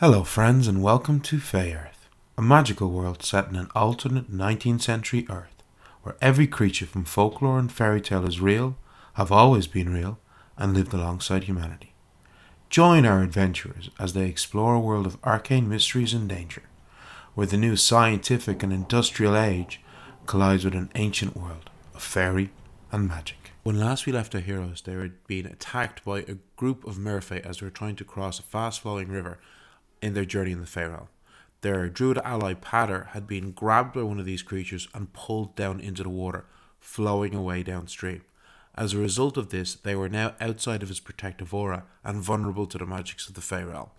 Hello, friends, and welcome to Fey Earth, a magical world set in an alternate 19th century Earth, where every creature from folklore and fairy tale is real, have always been real, and lived alongside humanity. Join our adventurers as they explore a world of arcane mysteries and danger, where the new scientific and industrial age collides with an ancient world of fairy and magic. When last we left our heroes, they were being attacked by a group of merfolk as they were trying to cross a fast flowing river in their journey in the Pharaoh. Their druid ally Pater had been grabbed by one of these creatures and pulled down into the water, flowing away downstream. As a result of this, they were now outside of his protective aura and vulnerable to the magics of the Pharaoh.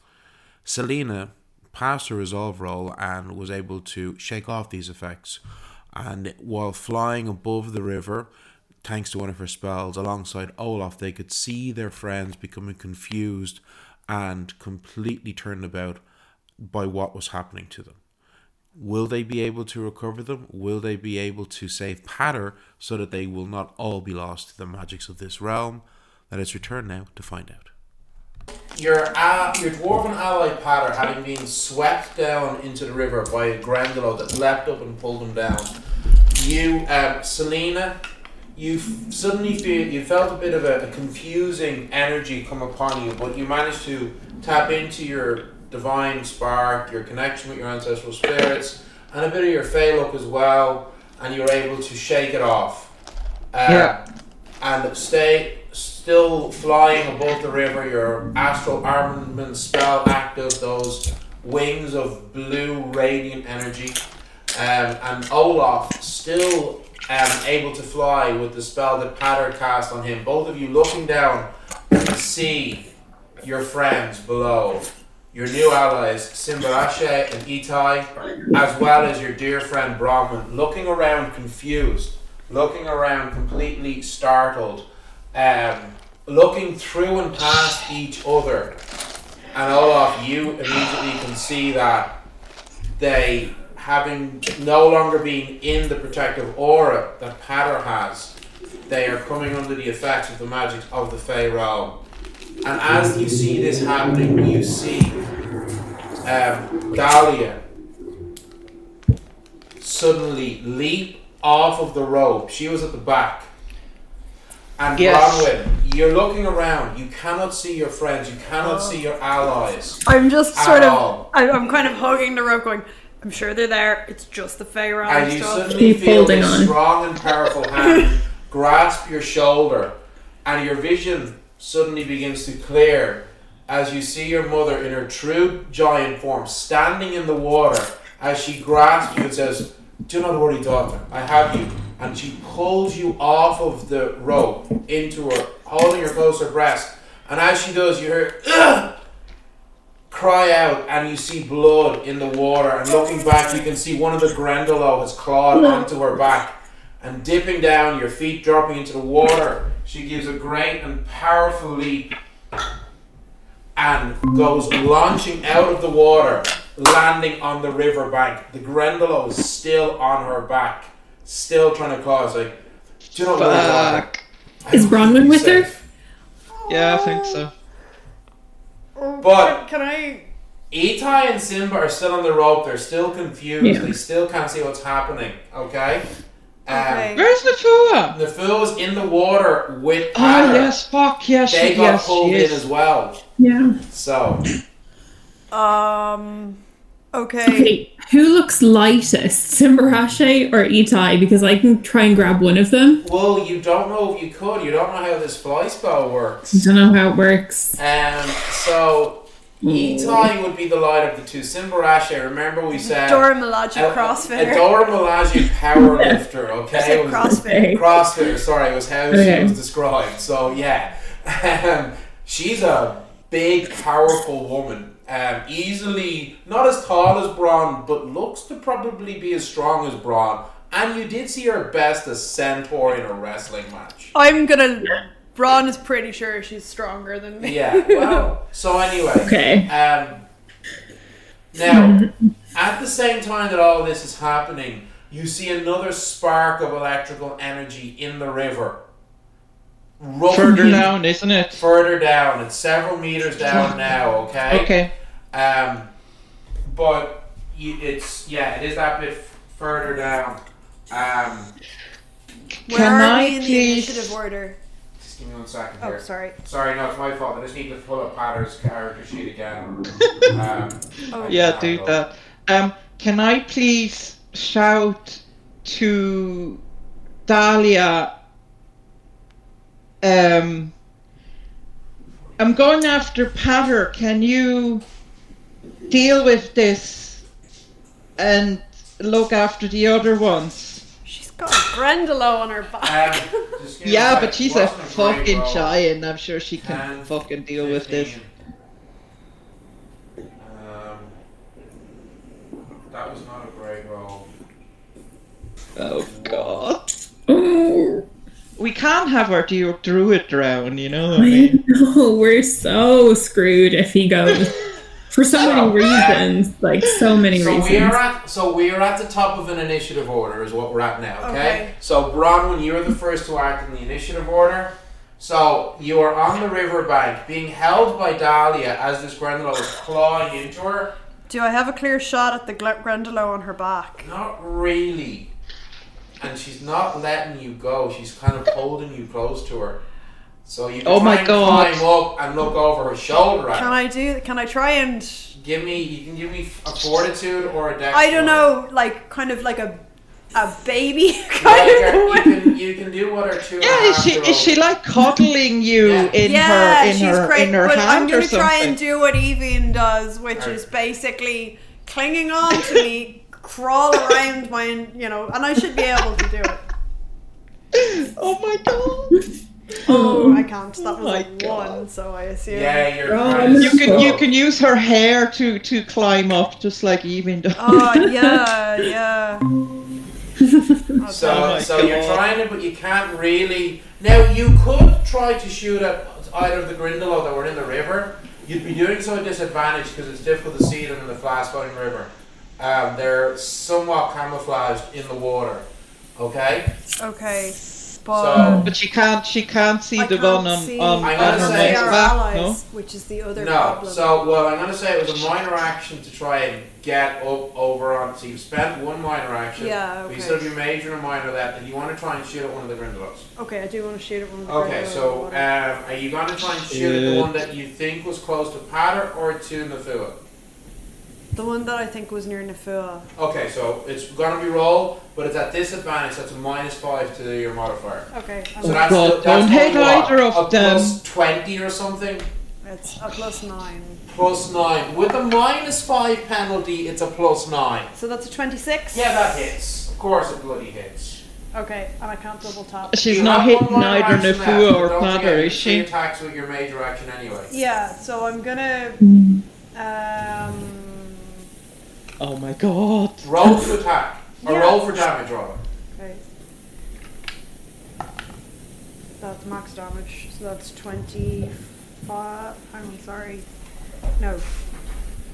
Selena passed her resolve roll and was able to shake off these effects. And while flying above the river, thanks to one of her spells, alongside Olaf, they could see their friends becoming confused and completely turned about by what was happening to them. Will they be able to recover them? Will they be able to save Patter so that they will not all be lost to the magics of this realm? Let us return now to find out. Your uh, your dwarven ally Patter, having been swept down into the river by a Grindylow that leapt up and pulled him down, you, um, Selena, you suddenly feel you felt a bit of a, a, confusing energy come upon you, but you managed to tap into your divine spark, your connection with your ancestral spirits, and a bit of your fey look as well, and you're able to shake it off. Uh, yeah. And stay still flying above the river, your astral armament spell active, those wings of blue radiant energy. Um, and Olaf still um, able to fly with the spell that Pater cast on him. Both of you looking down see your friends below, your new allies Simbarashe and Itai, as well as your dear friend Brahman, looking around confused, looking around completely startled, um, looking through and past each other. And Olaf, you immediately can see that they having no longer been in the protective aura that Pater has, they are coming under the effects of the magic of the Fey realm. And as you see this happening, you see um, Dahlia suddenly leap off of the rope. She was at the back. And yes. Bronwyn, you're looking around. You cannot see your friends. You cannot oh. see your allies. I'm just sort of. I'm kind of hugging the rope, going. I'm sure they're there. It's just the Pharaoh and you stuff. suddenly Keep feel this on. strong and powerful hand grasp your shoulder, and your vision suddenly begins to clear as you see your mother in her true giant form standing in the water as she grasps you and says, "Do not worry, daughter. I have you." And she pulls you off of the rope into her, holding her close to her breast. And as she does, you hear. Ugh! Cry out and you see blood in the water. And looking back you can see one of the Grindylow has clawed onto her back and dipping down your feet dropping into the water. She gives a great and powerful leap and goes launching out of the water landing on the river bank the Grindylow is still on her back still trying to claw it's like do you know what is Bronwyn with safe. her yeah I think so but can, can I? Itai and Simba are still on the rope. They're still confused. Yeah. They still can't see what's happening. Okay. Okay. Um, Where's Nafua? Nafua's in the water with. Oh yes, fuck yes. They got yes, pulled yes. in as well. Yeah. So. Um. Okay. okay. Who looks lightest, Simbarashe or Itai? Because I can try and grab one of them. Well, you don't know if you could. You don't know how this fly spell works. You don't know how it works. Um. So. Itai would be the light of the two. Simbarashe, remember we said Dora Milaje CrossFitter. A Dora Milaje power lifter, okay? It was CrossFit. CrossFitter, sorry, it was how okay. she was described. So yeah. Um, she's a big, powerful woman um, easily not as tall as Braun, but looks to probably be as strong as Braun. And you did see her best as Centaur in a wrestling match. I'm gonna. Braun is pretty sure she's stronger than me. Yeah. Well. so anyway. Okay. Um. Now, at the same time that all this is happening, you see another spark of electrical energy in the river. Further down, isn't it? Further down. It's several meters down now. Okay. Okay. Um, but you, it's yeah, it is that bit further down. Um, Where Can are I we in the please- initiative order? just give me one second Oh, here. sorry. Sorry, no, it's my fault. I just need to pull up Patter's character sheet again. Um, Oh, Yeah, do that. Um, can I please shout to Dahlia? Um, I'm going after Patter. Can you deal with this and look after the other ones? She's got a Grindylow on her back. Um, just give me Yeah, but she's a fucking roll. giant. I'm sure she can 10, fucking deal with this. 15. Um, that was not a great roll. Oh god. We can't have our dru- druid drown, you know what I I mean? know. We're so screwed if he goes. For so So, many reasons. Like, so many So reasons. we are at so we are at the top of an initiative order is what we're at now. Okay. Okay. So Bronwyn, you're the first to act in the initiative order. So you are on the riverbank, being held by Dahlia as this Grendel is clawing into her. Do I have a clear shot at the Gl- Grindylow on her back? Not really. And she's not letting you go. She's kind of holding you close to her. So you can Oh try my and God. climb up and look over her shoulder at Can her. I do? Can I try and? Give me. You can give me a fortitude or a dex. I don't know, like kind of like a a baby Like, kind uh, of you way. can you can do what are two. and a Yeah, is she to is she like coddling you Yeah. in yeah, her in she's her great. in her but hand I'm gonna something? try and do what Evian does, which Alright. is basically clinging on to me, crawl around my, you know, and I should be able to do it. oh my god! Oh, I can't. That Oh was my a God. one, so I assume. Yeah, you're. Oh, kind You can you can use her hair to to climb up just like even. does. Oh yeah, yeah. Okay. So, Oh my so you're trying it, but you can't really. Now you could try to shoot at either of the Grindylow that were in the river. You'd be doing so at disadvantage because it's difficult to see them in the fast-flowing river. Um, they're somewhat camouflaged in the water. Okay. okay, So but But she can't she can't see I the can't one on see, on, I'm on gonna her say next our back. allies, which is the other no. problem. So well, I'm going to say it was a minor action to try and get up over on. So you've spent one minor action. Yeah, But you okay. still have your major and a minor that, and you want to try and shoot at one of the Grindylows. okay, I do want to shoot at one of the Okay, Grindylow so water. um, are you going to try and shoot at the one that you think was close to Patter or to Nafua? The one that I think was near Nafua. Okay, so it's going to be roll, but it's at disadvantage. That's a minus five to your modifier. Okay, I'm So Oh that's God, the, that's don't hate what, either of a them. plus twenty or something. it's a plus nine. Plus nine with a minus five penalty. It's a plus nine. So that's a twenty-six. Yeah, that hits. Of course, it bloody hits. Okay, and I can't double tap. She's You not have one hitting minor either action left, Nafua but or don't Patter, forget, is three she? attacks with your major action anyway. Yeah, so I'm gonna. Um. Oh my god! Roll to attack or Yeah. roll for damage, rather. Okay. That's max damage, so that's 25. I'm sorry. No.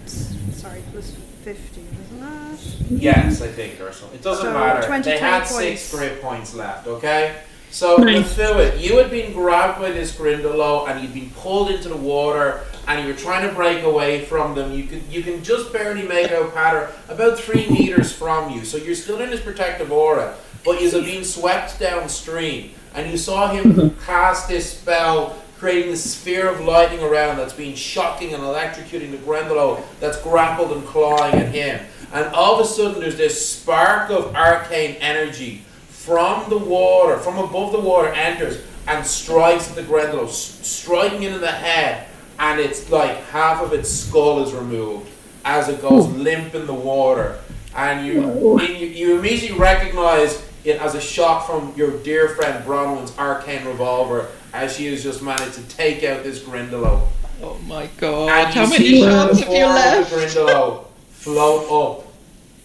S- Sorry, it was 50, wasn't it? Yes, I think, or something. It doesn't So, matter. 23 They had points. six grit points left, okay? So, Nice. Nathuit, you had been grabbed by this Grindylow and you'd been pulled into the water and you were trying to break away from them. You could you can just barely make out Patter about three meters from you. So you're still in his protective aura, but you've been swept downstream. And you saw him mm-hmm. cast this spell creating this sphere of lightning around that's been shocking and electrocuting the Grindylow that's grappled and clawing at him. And all of a sudden, there's this spark of arcane energy from the water, from above the water, enters and strikes at the Grindylow, s- striking it in the head, and it's like half of its skull is removed as it goes limp in the water. And you, Whoa. and you, you immediately recognize it as a shot from your dear friend Bronwyn's arcane revolver as she has just managed to take out this Grindylow. Oh my god! And How many shots have you left? the Grindylow float up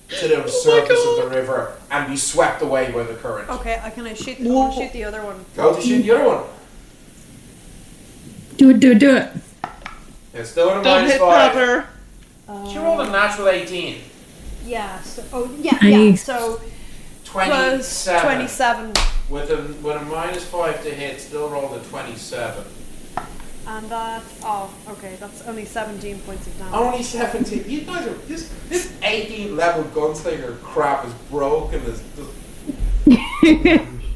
to the oh surface of the river and be swept away by the current. Okay, I can I shoot. I want to shoot the other one. Go to shoot the other one. Do it, do it, do it. It's still at a Don't minus hit five. Patter. Uh, she rolled a natural 18. Yeah. So, oh yeah, yeah. Nice. So 27. plus twenty-seven. With a, with a minus 5 to hit, still rolled a 27. And that. Oh, okay, that's only 17 points of damage. Only 17. You guys are. This, this 18 level gunslinger crap is broken as.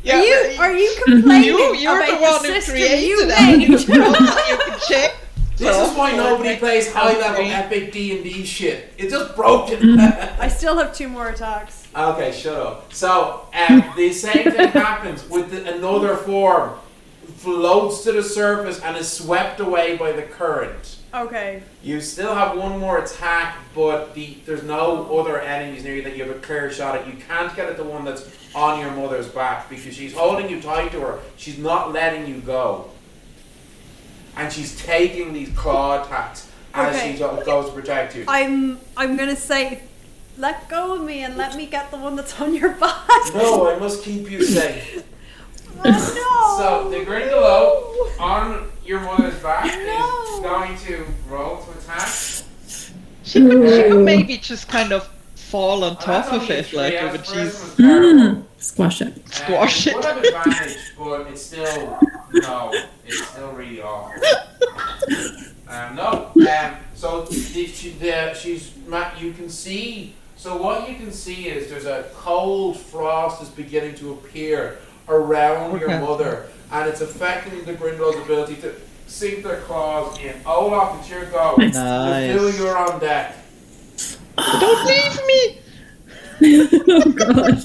Yeah, are you, are you complaining you, you're about the one who system created you it. made? You that you can check. This is why nobody plays high level epic D and D shit. It's just broken. I still have two more attacks. okay, shut up. So um, the same thing happens with the, another form. Floats to the surface and is swept away by the current. Okay. You still have one more attack, but the, there's no other enemies near you that you have a clear shot at. You can't get at the one that's on your mother's back because she's holding you tight to her. She's not letting you go. And she's taking these claw attacks as Okay. she goes to protect you. I'm I'm gonna say, let go of me and let me get the one that's on your back. No, I must keep you safe. Oh So the Grindylow on your mother's back No. is going to roll to attack. She could, she could maybe just kind of fall on And top of it, like three, when as she's. first. Mm, squash it. Squash um, it. Would have advantage, but it's still no. It's still really awful. Um, no. Um, so the, she, the, she's Matt. You can see. So what you can see is there's a cold frost is beginning to appear around your mother, and it's affecting the Grindel's ability to sink their claws in. Olaf, it's your go. Nice. Nice. Phil, you're on deck. Don't leave me! oh gosh.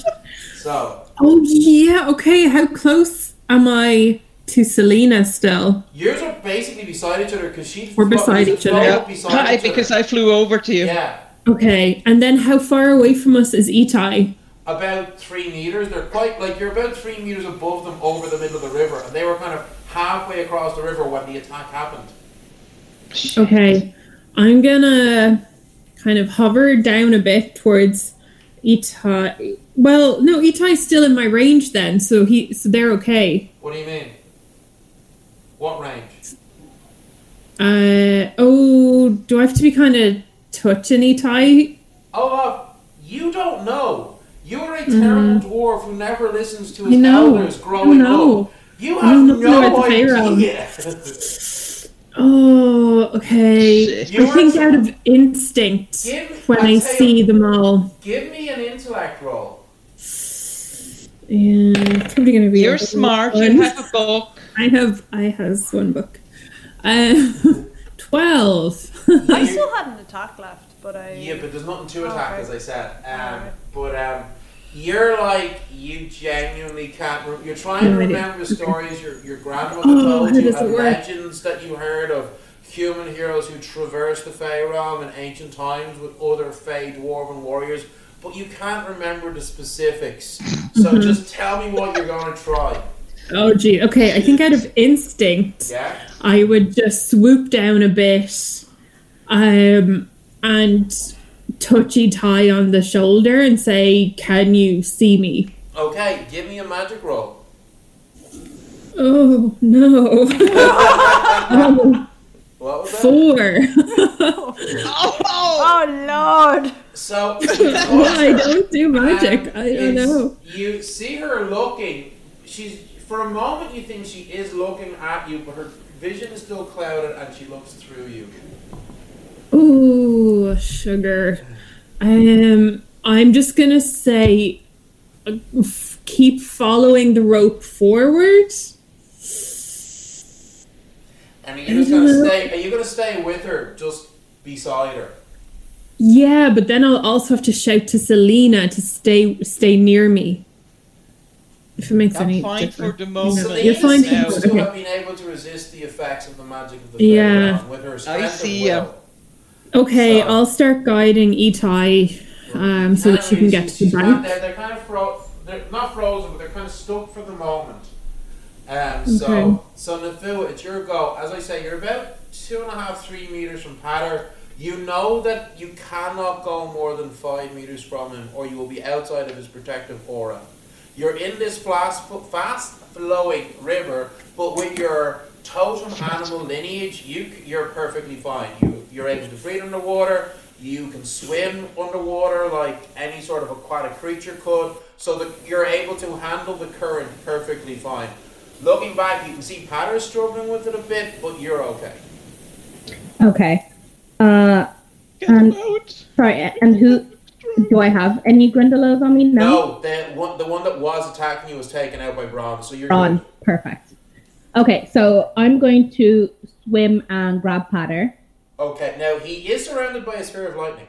So Oh yeah. Okay. How close am I to Selena still? yours are basically beside each other because she. We're beside each other. Yeah, beside Hi, each other. because I flew over to you. Yeah. Okay. And then how far away from us is Itai? About three meters. They're quite like you're about three meters above them over the middle of the river, and they were kind of halfway across the river when the attack happened. Okay. I'm gonna kind of hover down a bit towards Itai. Well, no, Itai's still in my range then, so he so they're okay. What do you mean? What range? Uh oh, do I have to be kind of touching Itai? Oh, uh, you don't know. You're a terrible dwarf who never listens to his I elders growing I know. up. You I have don't know no the Pharaoh. idea. Oh, okay. Shit. You I think are- out of instinct Give- when I'll I tell you- see them all. Give me an intellect roll. Yeah, it's probably gonna be. You're smart, one. you have a book. I have. I has one book. Uh, Twelve. I still had an attack left, but I. Yeah, but there's nothing to Oh, attack, okay. as I said. Um, Alright. But um, you're like you genuinely can't. Re- you're trying to remember stories your your grandmother Oh, told how you and legends that you heard of human heroes who traversed the Fey realm in ancient times with other Fey dwarven warriors. But you can't remember the specifics. So Mm-hmm. just tell me what you're going to try. oh gee. Okay, I think out of instinct, Yeah. I would just swoop down a bit, um, and touch Itai on the shoulder and say, "Can you see me?" Okay. Give me a magic roll. Oh no. What was that? four. Oh! Oh lord! So I don't do magic. Um, I don't know. You see her looking. She's for a moment you think she is looking at you, but her vision is still clouded, and she looks through you. Ooh, sugar. Um, I'm just gonna say, uh, f- keep following the rope forward. And are you just gonna stay? Are you gonna stay with her, just beside her? Yeah, but then I'll also have to shout to Selena to stay stay near me. If it makes I'm any fine for difference. the You moment. know, You're fine. seems for- to okay. have been able to resist the effects of the magic of the Yeah. Feyre with her strength see of ya. will. Okay, So- I'll start guiding Itai, um, so that she can get to the bank. They're, they're kind of fro- they're not frozen, but they're kind of stuck for the moment. Um, Okay. So, so Nafu, it's your go. As I say, you're about two and a half, three meters from Patter. You know that you cannot go more than five meters from him, or you will be outside of his protective aura. You're in this fast, fast flowing river, but with your totem animal lineage, you, you're perfectly fine. You you're able to breathe underwater. You can swim underwater like any sort of aquatic creature could, so that you're able to handle the current perfectly fine. Looking back, you can see Patter's struggling with it a bit, but you're okay. Okay. Uh, Get them out. sorry, and who do I have any Grindylows on me? No. No, the one, the one that was attacking you was taken out by Braun, so you're On. good. Perfect. Okay, so I'm going to swim and grab Potter. Okay, now he is surrounded by a sphere of lightning.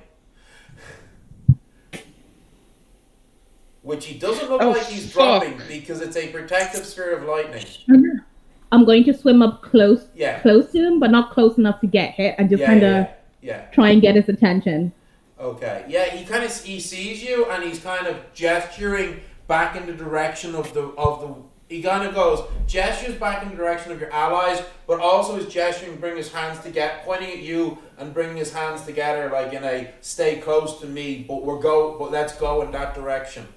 Which he doesn't look Oh, like he's fuck. dropping because it's a protective sphere of lightning. I'm going to swim up close, Yeah. close to him, but not close enough to get hit, and just Yeah, kind of yeah, yeah. try and get his attention. Okay. Yeah, he kind of he sees you and he's kind of gesturing back in the direction of the of the. He kind of goes gestures back in the direction of your allies, but also is gesturing, bring his hands together, pointing at you and bringing his hands together like in a stay close to me, but we're go, but let's go in that direction.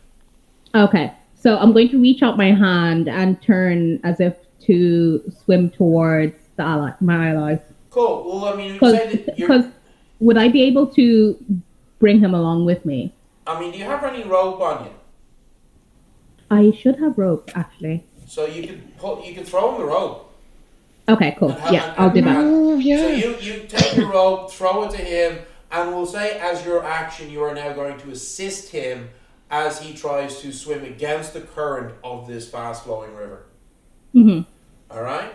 Okay, so I'm going to reach out my hand and turn as if to swim towards the ally, my allies. Cool. Well, I mean, you say that you're. Because would I be able to bring him along with me? I mean, do you have any rope on you? I should have rope, actually. So you could put, you could throw him the rope. Okay, cool. And ha- Yeah, and- I'll do and- that. Oh, yeah. So you, you take the rope, throw it to him, and we'll say as your action, you are now going to assist him as he tries to swim against the current of this fast flowing river. hmm All right?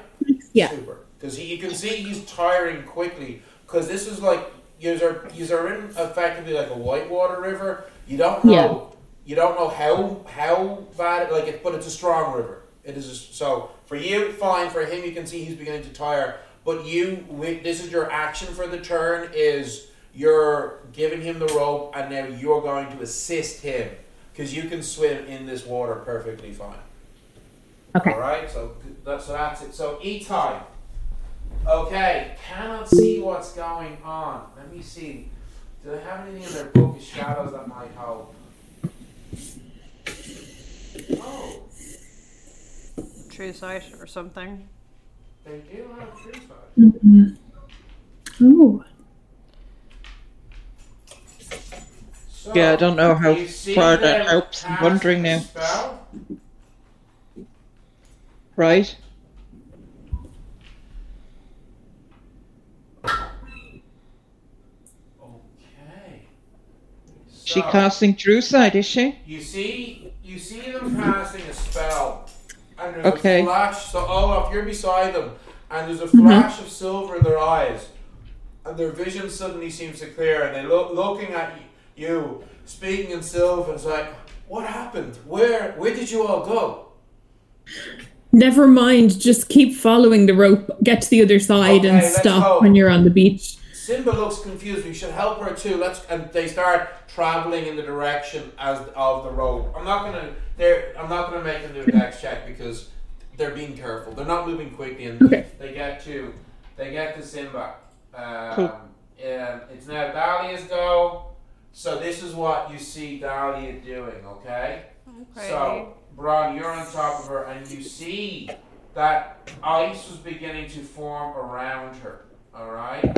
Yeah. Super. Because you can see he's tiring quickly. Because this is like you are you are in effectively like a whitewater river. You don't know you don't know how how bad like it, but it's a strong river. It is a, so for you fine. For him, you can see he's beginning to tire. But you, this is your action for the turn. Is you're giving him the rope, and now you're going to assist him because you can swim in this water perfectly fine. Okay. All right, so that's so that's it. So E time. Okay, cannot see what's going on. Let me see. Do they have anything in their book of shadows that might help? Oh, True sight or something. they do have true sight. Mm-hmm. Oh, So, Yeah, I don't know how far that helps. I'm wondering now. Spell? Right? Okay. She So- casting True Sight, is she? You see, you see them casting a spell, and there's Okay. a flash. So oh, Olaf, you're beside them, and there's a mm-hmm. flash of silver in their eyes, and their vision suddenly seems to clear, and they look looking at you, speaking in Sylvan. It's like, what happened? Where, where did you all go? never mind. Just keep following the rope. Get to the other side Okay, and stop go. when you're on the beach. Simba looks confused. We should help her too. Let's. And they start traveling in the direction as of the road. I'm not gonna. They're. I'm not gonna make them do a dex check because they're being careful. They're not moving quickly, and Okay. they get to. They get to Simba. Um, Cool. and it's now Dahlia's go. So this is what you see Dahlia doing. Okay. Okay. So, Bron, you're on top of her, and you see that ice was beginning to form around her. All right,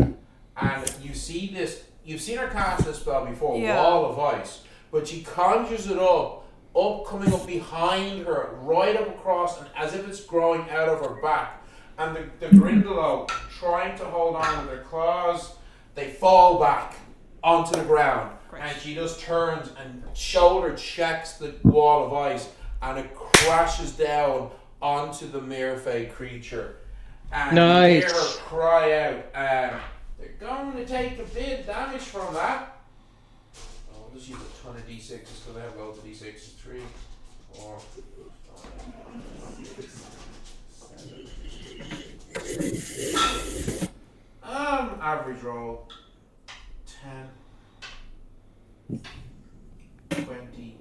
and you see this. You've seen her cast this spell before, Yeah. wall of ice, but she conjures it up, up coming up behind her, right up across, and as if it's growing out of her back. And the, the Grindylow trying to hold on with their claws, they fall back onto the ground. Great. And she just turns and shoulder checks the wall of ice and it crashes down onto the Merfey creature. And you hear Nice. her cry out, um, they're going to take a bit of damage from that. Oh, I'll just use a ton of d6s because I have loads of d6s. Three, four, five, six, seven. Um, average roll. 10, 20.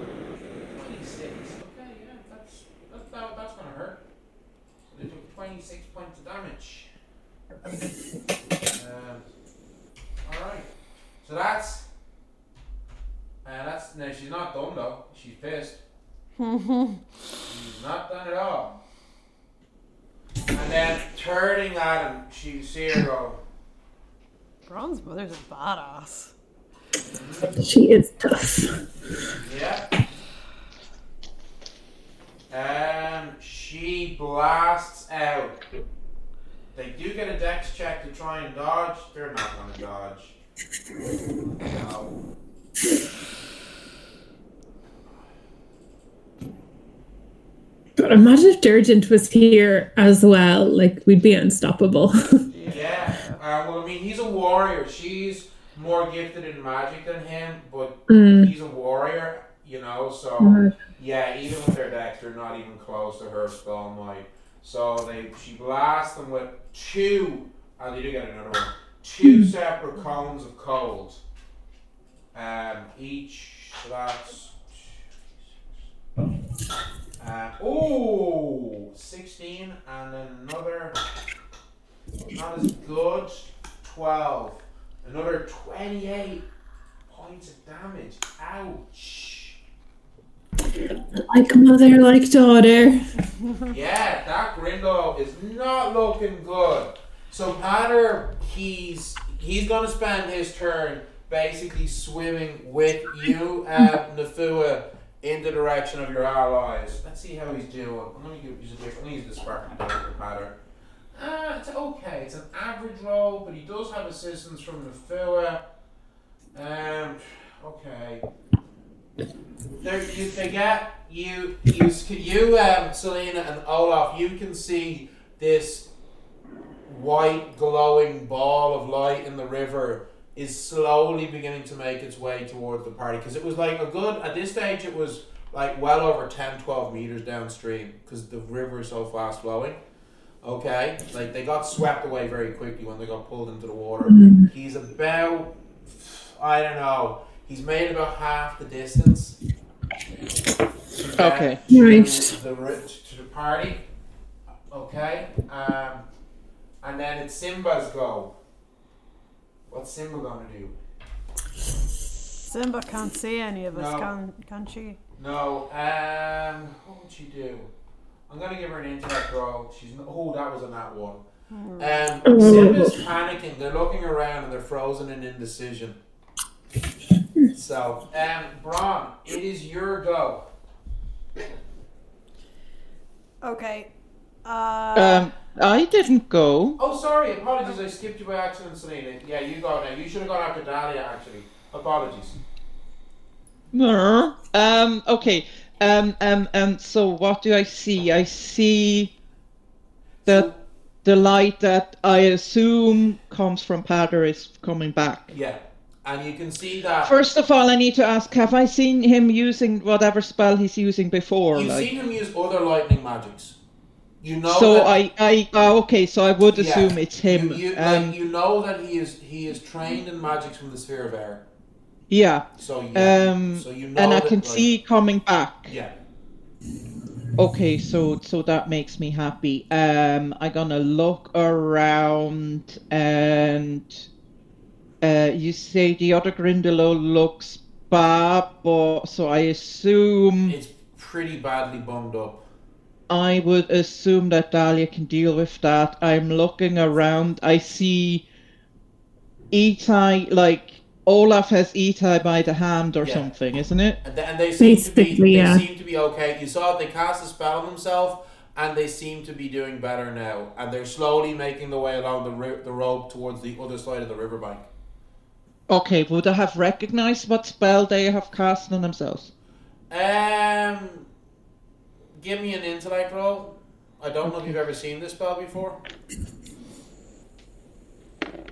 Twenty-six. Okay, yeah, that's that, that, that's gonna hurt. So they took twenty-six points of damage. Um, all right. So that's. Uh, that's now she's not done though. She's pissed. She's not done at all. And then turning at him, she see her go. Bronze Mother's a badass. She is tough. Yeah. Um, she blasts out. They do get a dex check to try and dodge. They're not going to dodge. No. God, imagine if Dirgent was here as well. Like, we'd be unstoppable. Yeah. Uh, well, I mean, he's a warrior. She's more gifted in magic than him, but Mm. he's a warrior, you know, so. Mhm. Yeah, even with their dex, they're not even close to her spell might. So they she blasts them with two, and they do get another one. Two separate cones of cold. Um, each so that's. Uh, oh, 16 and another not as good 12 another 28 points of damage ouch like mother, like daughter. yeah that Grindo is not looking good so Patter he's he's gonna spend his turn basically swimming with you uh, Nafua in the direction of your allies let's see how he's doing I'm gonna use a different I'm gonna use the sparkly die for Patter Uh, it's okay. It's an average roll, but he does have assistance from Nafua. Um, okay. There, you, they get you, you, you, um, Selena and Olaf. You can see this white glowing ball of light in the river is slowly beginning to make its way towards the party because it was like a good at this stage it was like well over 10 12 meters downstream because the river is so fast flowing. Okay? Like they got swept away very quickly when they got pulled into the water. He's about i don't know he's made about half the distance to get Okay. to Right. the, ri- to the party okay um, and then it's simba's go what's simba gonna do Simba can't see any of us, No. can, can she? No, um, what would she do? I'm gonna give her an intellect roll. She's n- oh, that was a nat one. Um, Simba's panicking. They're looking around and they're frozen in indecision. So, um, Braun, it is your go. Okay. Uh, Um, I didn't go. Oh, sorry, apologies. I skipped you by accident, Selena. Yeah, you go now. You should have gone after Dahlia, actually. Apologies. No. Um. Okay. Um. Um. Um. So what do I see? I see the the light that I assume comes from Pater is coming back. Yeah, and you can see that. First of all, I need to ask: Have I seen him using whatever spell he's using before? You've like, seen him use other lightning magics. You know so that- I, I, oh, okay. So I would Yeah. assume it's him. You, you, um, like, you know that he is he is trained in magics from the sphere of air. yeah. So yeah, Um. so you know and I that, can like- see coming back. Yeah. Okay, so so that makes me happy. Um, I'm gonna look around and uh, you say the other Grindylow looks bad, but so I assume It's pretty badly bummed up. I would assume that Dahlia can deal with that. I'm looking around. I see Itai like Olaf has Itai by the hand or Yeah. something, isn't it? And they, and they seem to be Basically, they seem to be okay. You saw they cast a spell on themselves, and they seem to be doing better now. And they're slowly making the way along the ri- the road towards the other side of the riverbank. Okay, would I have recognized what spell they have cast on themselves? Um, give me an intellect roll. I don't know if you've ever seen this spell before.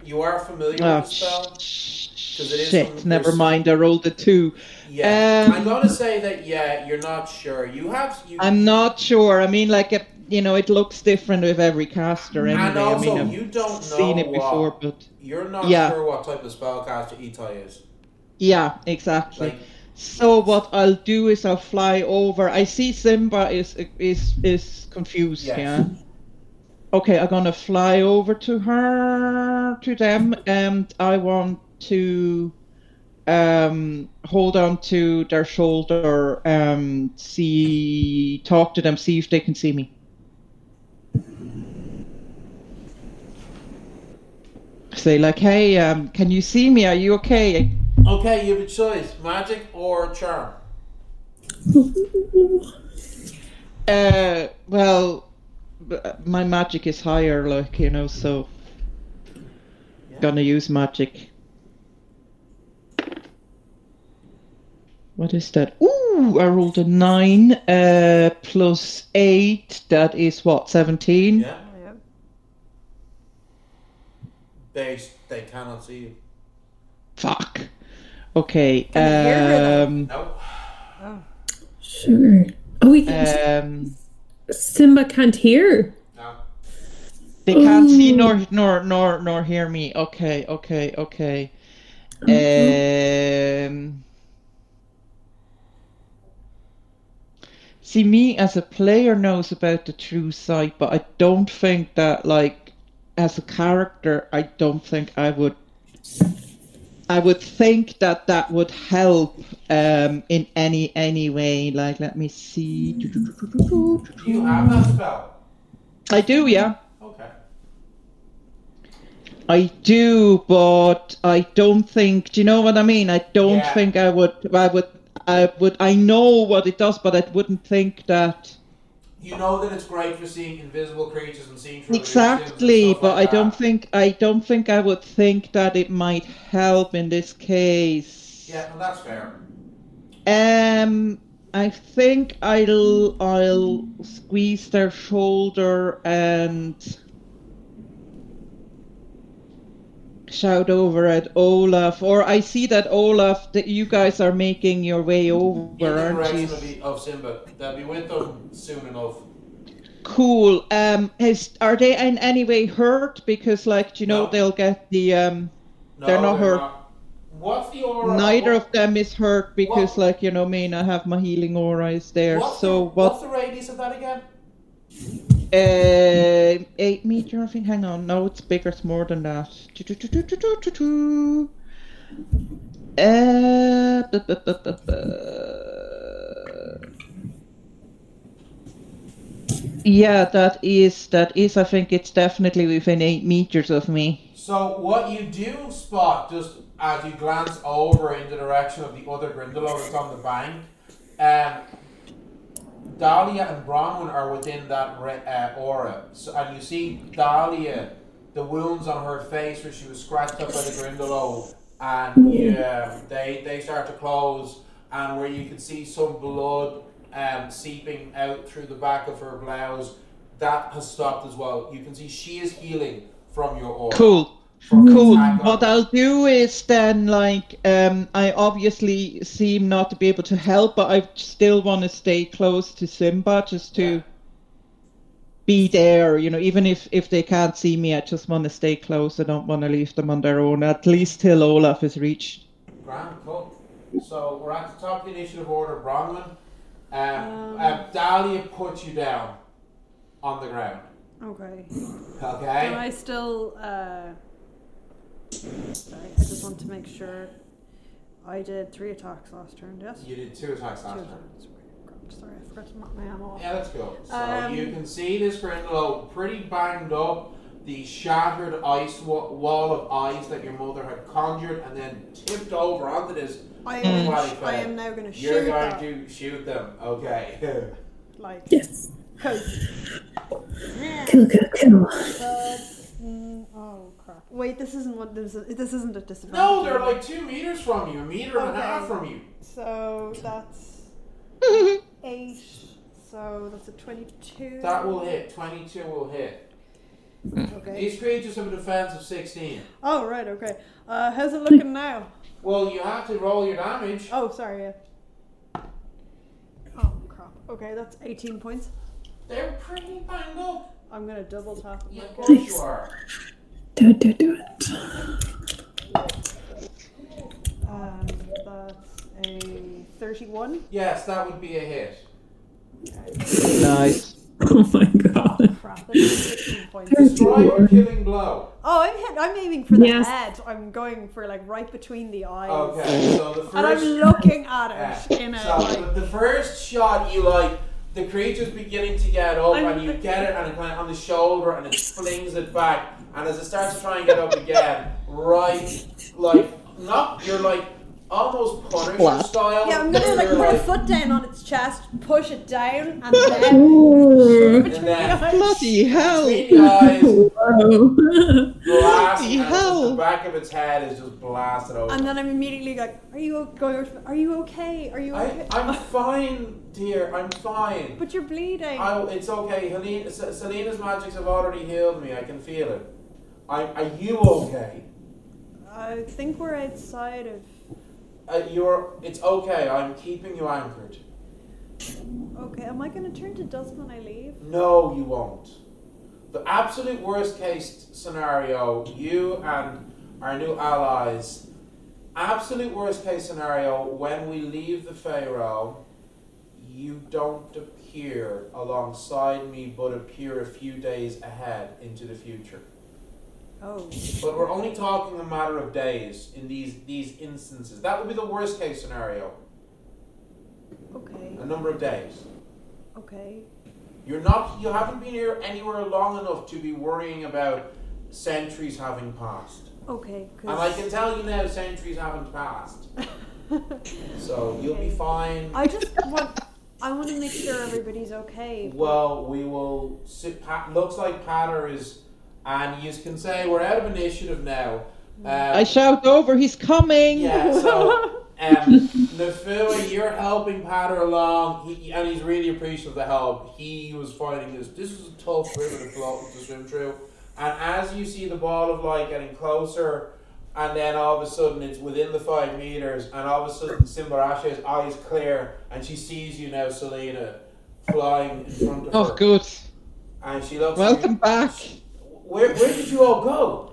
You are familiar Oh, with the spell? sh- it is shit, never mind. I rolled a two. Yeah, Um, I'm gonna say that. Yeah, you're not sure. You have you, I'm not sure. I mean, like, it, you know, it looks different with every caster anyway. and also I mean, I've you don't know seen it what, before, but You're not Yeah. sure what type of spellcaster Itai is. yeah, exactly. Like, So what I'll do is I'll fly over. I see Simba is is is confused. Yes. Yeah. Okay, I'm gonna fly over to her to them, and I want to um hold on to their shoulder, um, see, talk to them, see if they can see me. Say like, hey, um, can you see me? Are you okay? Okay, you have a choice: magic or charm. Uh, well, my magic is higher, like you know, so gonna use magic. What is that? Ooh, I rolled a nine. Uh, plus eight. That is what seventeen. Yeah. Oh, yeah. They they cannot see you. Fuck. Okay. Can you hear her, though? Um. No. Oh. Sugar. Oh, wait, Um. Simba can't hear. No. They can't see nor nor nor nor hear me. Okay, okay, okay. Um. See, me as a player knows about the true sight, but I don't think that, like, as a character, I don't think I would. I would think that that would help um, in any any way. Like, let me see. Do you have that spell? I do, yeah. Okay. I do, but I don't think. Do you know what I mean? I don't Yeah. think I would. I would. I would. I know what it does, but I wouldn't think that You know that it's great for seeing invisible creatures and seeing exactly. illusions and stuff But I like don't that. think. I don't think I would think that it might help in this case. Yeah, well, that's fair. Um. I think I'll. I'll squeeze their shoulder and. Shout over at Olaf, or I see that Olaf, that you guys are making your way over, aren't you? of, Simba. They'll be with them soon enough. Cool. Um, is are they in any way hurt? Because, like, do you know, No. they'll get the um. No, They're not hurt. What's the aura? Neither what, of them is hurt because, What? like, you know, me and I have my healing aura is there. what's so the, what? What's the radius of that again? Uh, eight meter. I think. Hang on. No, it's bigger. It's more than that. Yeah, that is that is. I think it's definitely within eight meters of me. So what you do spot just as you glance over in the direction of the other Grindylow that's on the bank, um, Dahlia and Bronwyn are within that re- uh, aura. So, and you see Dahlia, the wounds on her face where she was scratched up by the Grindylow, and yeah, they they start to close, and where you can see some blood um, seeping out through the back of her blouse. That has stopped as well. You can see she is healing from your aura. Cool. From the Cool. What I'll do is then, like, um, I obviously seem not to be able to help, but I still want to stay close to Simba just to Yeah. be there. You know, even if if they can't see me, I just want to stay close. I don't want to leave them on their own. At least till Olaf is reached. Grand, cool. So we're at the top of the initiative order, Bronwyn. Um, Um. uh, Dahlia puts you down on the ground. Okay. Okay? Can I still? Uh... Sorry, I just want to make sure. I did three attacks last turn. Yes. You did two attacks Two last turn. attacks. Sorry, I forgot to mark my ammo. off. Yeah, that's cool. So Um, you can see this Grindylow pretty banged up. The shattered ice wa- wall of ice that your mother had conjured and then tipped over onto this. I am. Bloody I am now going to shoot them. You're shoot going that. to shoot them. Okay. Like, Yes. cause. Kill, kill, kill. That's, mm, oh crap! Wait, this isn't what this is. This isn't a disadvantage. no, they're like two meters from you, a meter and a Okay. half from you. So that's eight. So that's a twenty-two. That will hit. 22 will hit. Okay. These creatures have a defense of 16. Oh right. Okay. Uh, how's it looking now? Well, you have to roll your damage. Oh, sorry. Yeah. Oh crap. Okay, that's eighteen points. They're pretty banged up. I'm gonna double tap. Yeah, of my course you are. Do it, do it, do it. Um, that's a thirty-one. Yes, that would be a hit. Nice. Oh my god. Crap. That's sixteen points. Destroy your killing blow. Oh, I'm hit. I'm aiming for the Yes. head. I'm going for like right between the eyes. Okay, so the first. And I'm looking at Yeah. it in a So like. the, the first shot, you like the creature's beginning to get up, and you get it, and it kind of on the shoulder, and it flings it back, and as it starts to try and get up again, right, like not you're like almost Punisher Splat. style. Yeah, I'm gonna like put a foot down on its chest, push it down, and then Ooh. between the then- eyes. Bloody hell! Between the eyes, blast, Bloody hell. the back of its head is just blasted over. And then I'm immediately like, "Are you o- going? Are you okay? Are you I, okay?" I'm fine, dear. I'm fine. but you're bleeding. I, it's okay. Helene, S- Selena's magics have already healed me. I can feel it. I, are you okay? I think we're outside of. Uh, you're. It's okay. I'm keeping you anchored. Okay, am I gonna turn to dust when I leave? No, you won't. The absolute worst case scenario, you and our new allies. Absolute worst case scenario, when we leave the Pharaoh, you don't appear alongside me, but appear a few days ahead into the future. Oh, But we're only talking a matter of days in these these instances. That would be the worst case scenario. okay, A number of days. okay. You're not. You haven't been here anywhere long enough to be worrying about centuries having passed. Okay, And I can tell you now, centuries haven't passed. So you'll be fine. I just want. I want to make sure everybody's okay. Well, we will. Sit, pa- looks like Patter is, and you can say we're out of initiative now. Uh, I shout over, he's coming! Yeah, so um, Nafua, you're helping Patter along, he, and he's really appreciative of the help. He was finding this. This is a tough river to, float, to swim through, and as you see the ball of light getting closer, and then all of a sudden it's within the five meters, and all of a sudden Simbarasha's eyes clear, and she sees you now, Selena, flying in front of Oh, her, Oh, good. and she looks. Welcome you. back. Where, where did you all go?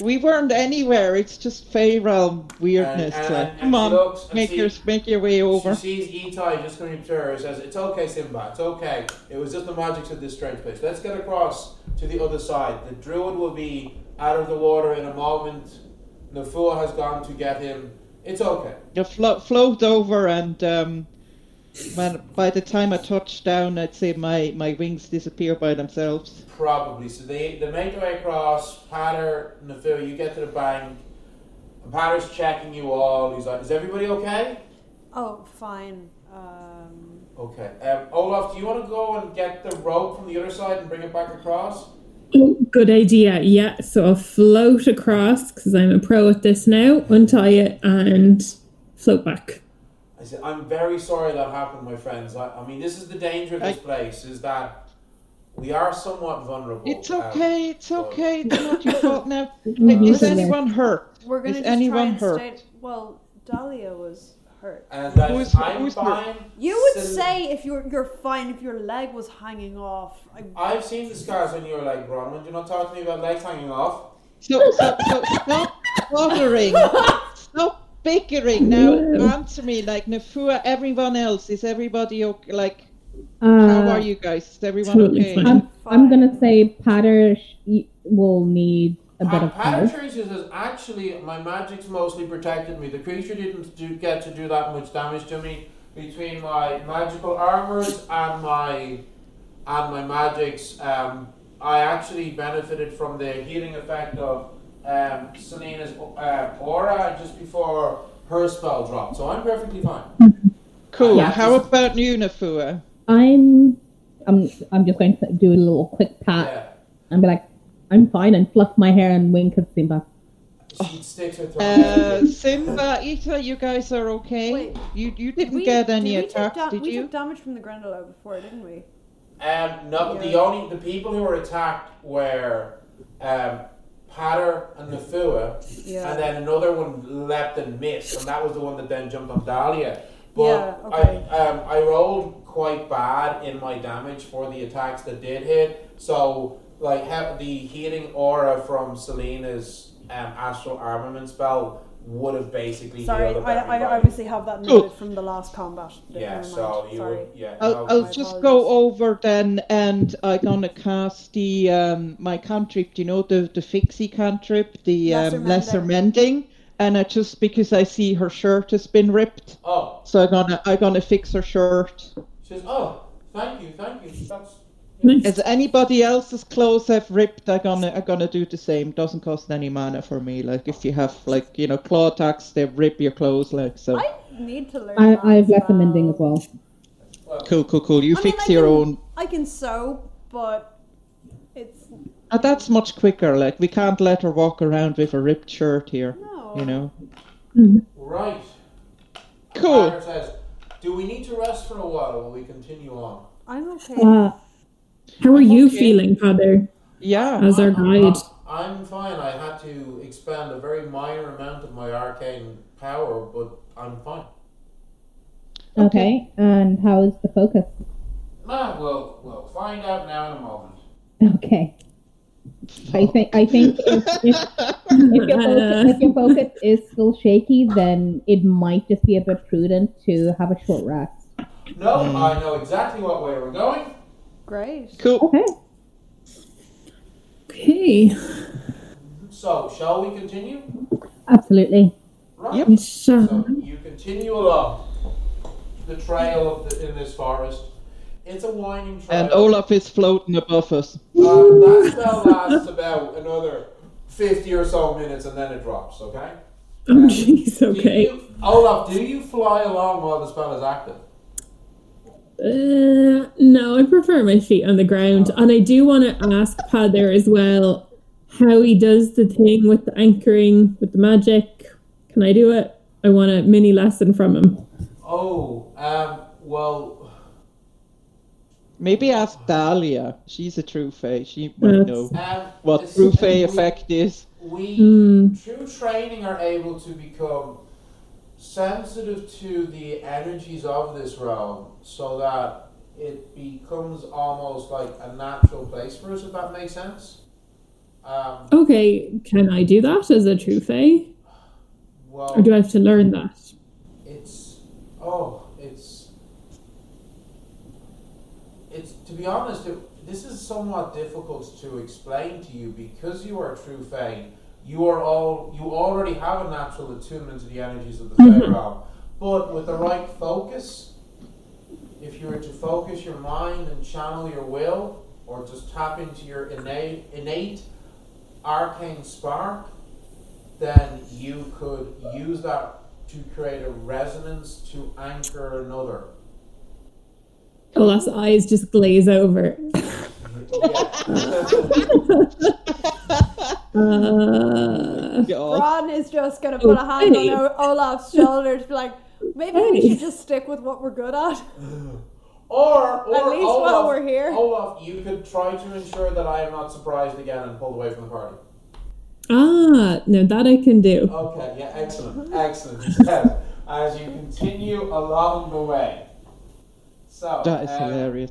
We weren't anywhere, it's just Fey realm weirdness. And- and- like, and come on, looks make, your, make your way over. She sees Itai just coming up to her and says, It's okay, Simba, it's okay. It was just the magic of this strange place. Let's get across to the other side. The druid will be out of the water in a moment. Nafua has gone to get him. It's okay. You flo- float over, and um, when by the time I touch down, I'd say my, my wings disappear by themselves. Probably. So they, they make their way across. Patter, Nafua, you get to the bank. And Patter's checking you all. He's like, Is everybody okay? Oh, fine. Um, Okay. Um, Olaf, do you want to go and get the rope from the other side and bring it back across? Oh, good idea. Yeah, so I'll float across because I'm a pro at this now. Untie it and float back. I said, I'm very sorry that happened, my friends. I, I mean, this is the danger of this I- place, is that we are somewhat vulnerable. It's um, okay, it's but- okay, it's not your fault now. Is anyone hurt? we're gonna Is just try anyone and hurt? stay. Well, Dahlia was hurt. And that Who's- I'm who's fine. You would Sil- say if you're you're fine if your leg was hanging off. I, I've seen the scars on your leg, Bronwyn. Do you not talk to me about legs hanging off? So, so, so stop bothering. Stop bickering now. Answer me like Nafua, everyone else. Is everybody okay? Like, Uh, how are you guys? Is everyone totally okay? fine. I'm, I'm gonna say Patter will need a bit Pa- of help. Patricia says, actually, my magic's mostly protected me. The creature didn't do, get to do that much damage to me between my magical armors and my and my magics. Um, I actually benefited from the healing effect of um, Selena's uh, aura just before her spell dropped, so I'm perfectly fine. Cool. Yeah. How about you, Nafua? I'm, I'm, I'm just going to do a little quick pat Yeah. and be like, I'm fine, and fluff my hair and wink at Simba. She sticks her Uh. Simba, Ita, you guys are okay? Wait. you you did didn't we, get any did we da- did we you? took damage from the Grindylow before, didn't we? Um, no, the only the people who were attacked were um, Patter and Nafua, Yeah. and then another one leapt and missed, and that was the one that then jumped on Dahlia. But Yeah, okay. I um, I rolled quite bad in my damage for the attacks that did hit, so like ha- the healing aura from Selena's um, astral armament spell would have basically Sorry, I, I obviously have that Cool. noted from the last combat. yeah, so you Sorry. would yeah. I'll, no, I'll just apologies. go over then, and I'm gonna cast the um, my cantrip. Do you know the the fixie cantrip, the Lesser um, lesser mending. mending? And I just because I see her shirt has been ripped, Oh, so I'm gonna I'm gonna fix her shirt. she says, "Oh, thank you, thank you. That's Nice. As anybody else's clothes I've ripped, I'm gonna I'm gonna do the same. Doesn't cost any mana for me. Like if you have like you know claw attacks, they rip your clothes. Like so. I need to learn. I, that I've as left the well. mending as well. Cool, cool, cool. You I fix I your can- own. I can sew, but it's Uh, that's much quicker. Like we can't let her walk around with a ripped shirt here. no. You know. Right. Cool. Says, "Do we need to rest for a while? Will we continue on?" I'm okay. Uh, how are you okay. feeling, Father, Yeah. as our guide? I'm fine. I had to expend a very minor amount of my arcane power, but I'm fine. Okay. And how's the focus? Ah, we'll we'll find out now in a moment. Okay. I think I think if, if, if, your focus, if your focus is still shaky, then it might just be a bit prudent to have a short rest. No, I know exactly what way we're going. Great. Cool. Okay. Okay. So, shall we continue? Absolutely. Right. Yep. So you continue along the trail of the, in this forest. It's a winding trail. And Olaf is floating above us. Uh, that spell lasts about another 50 or so minutes and then it drops, okay? Oh, jeez. Do Okay. you, Olaf, do you fly along while the spell is active? Uh, no, I prefer my feet on the ground, and I do want to ask Father as well how he does the thing with the anchoring with the magic. Can I do it? I want a mini lesson from him. Oh, um, well, Maybe ask Dahlia. She's a true fae. She might Yes. know um, what true fae we- effect is. We, Hmm. through training, are able to become sensitive to the energies of this realm so that it becomes almost like a natural place for us, if that makes sense. Um, Okay, can I do that as a true fae, well, or do I have to learn that? it's oh it's it's to be honest it, this is somewhat difficult to explain to you because you are a true fae you are all you already have a natural attunement to the energies of the fae Mhm. realm but with the right focus if you were to focus your mind and channel your will or just tap into your innate innate arcane spark then you could use that to create a resonance to anchor another. Olaf's eyes just glaze over. Uh, God. Ron is just gonna put a hand Okay. on Olaf's shoulder to be like, maybe we should just stick with what we're good at. Or, or At least Olaf, while we're here. Olaf, you could try to ensure that I am not surprised again and pulled away from the party. ah, no, that I can do. Okay, yeah, excellent, excellent. So, as you continue along the way. So That is um, hilarious.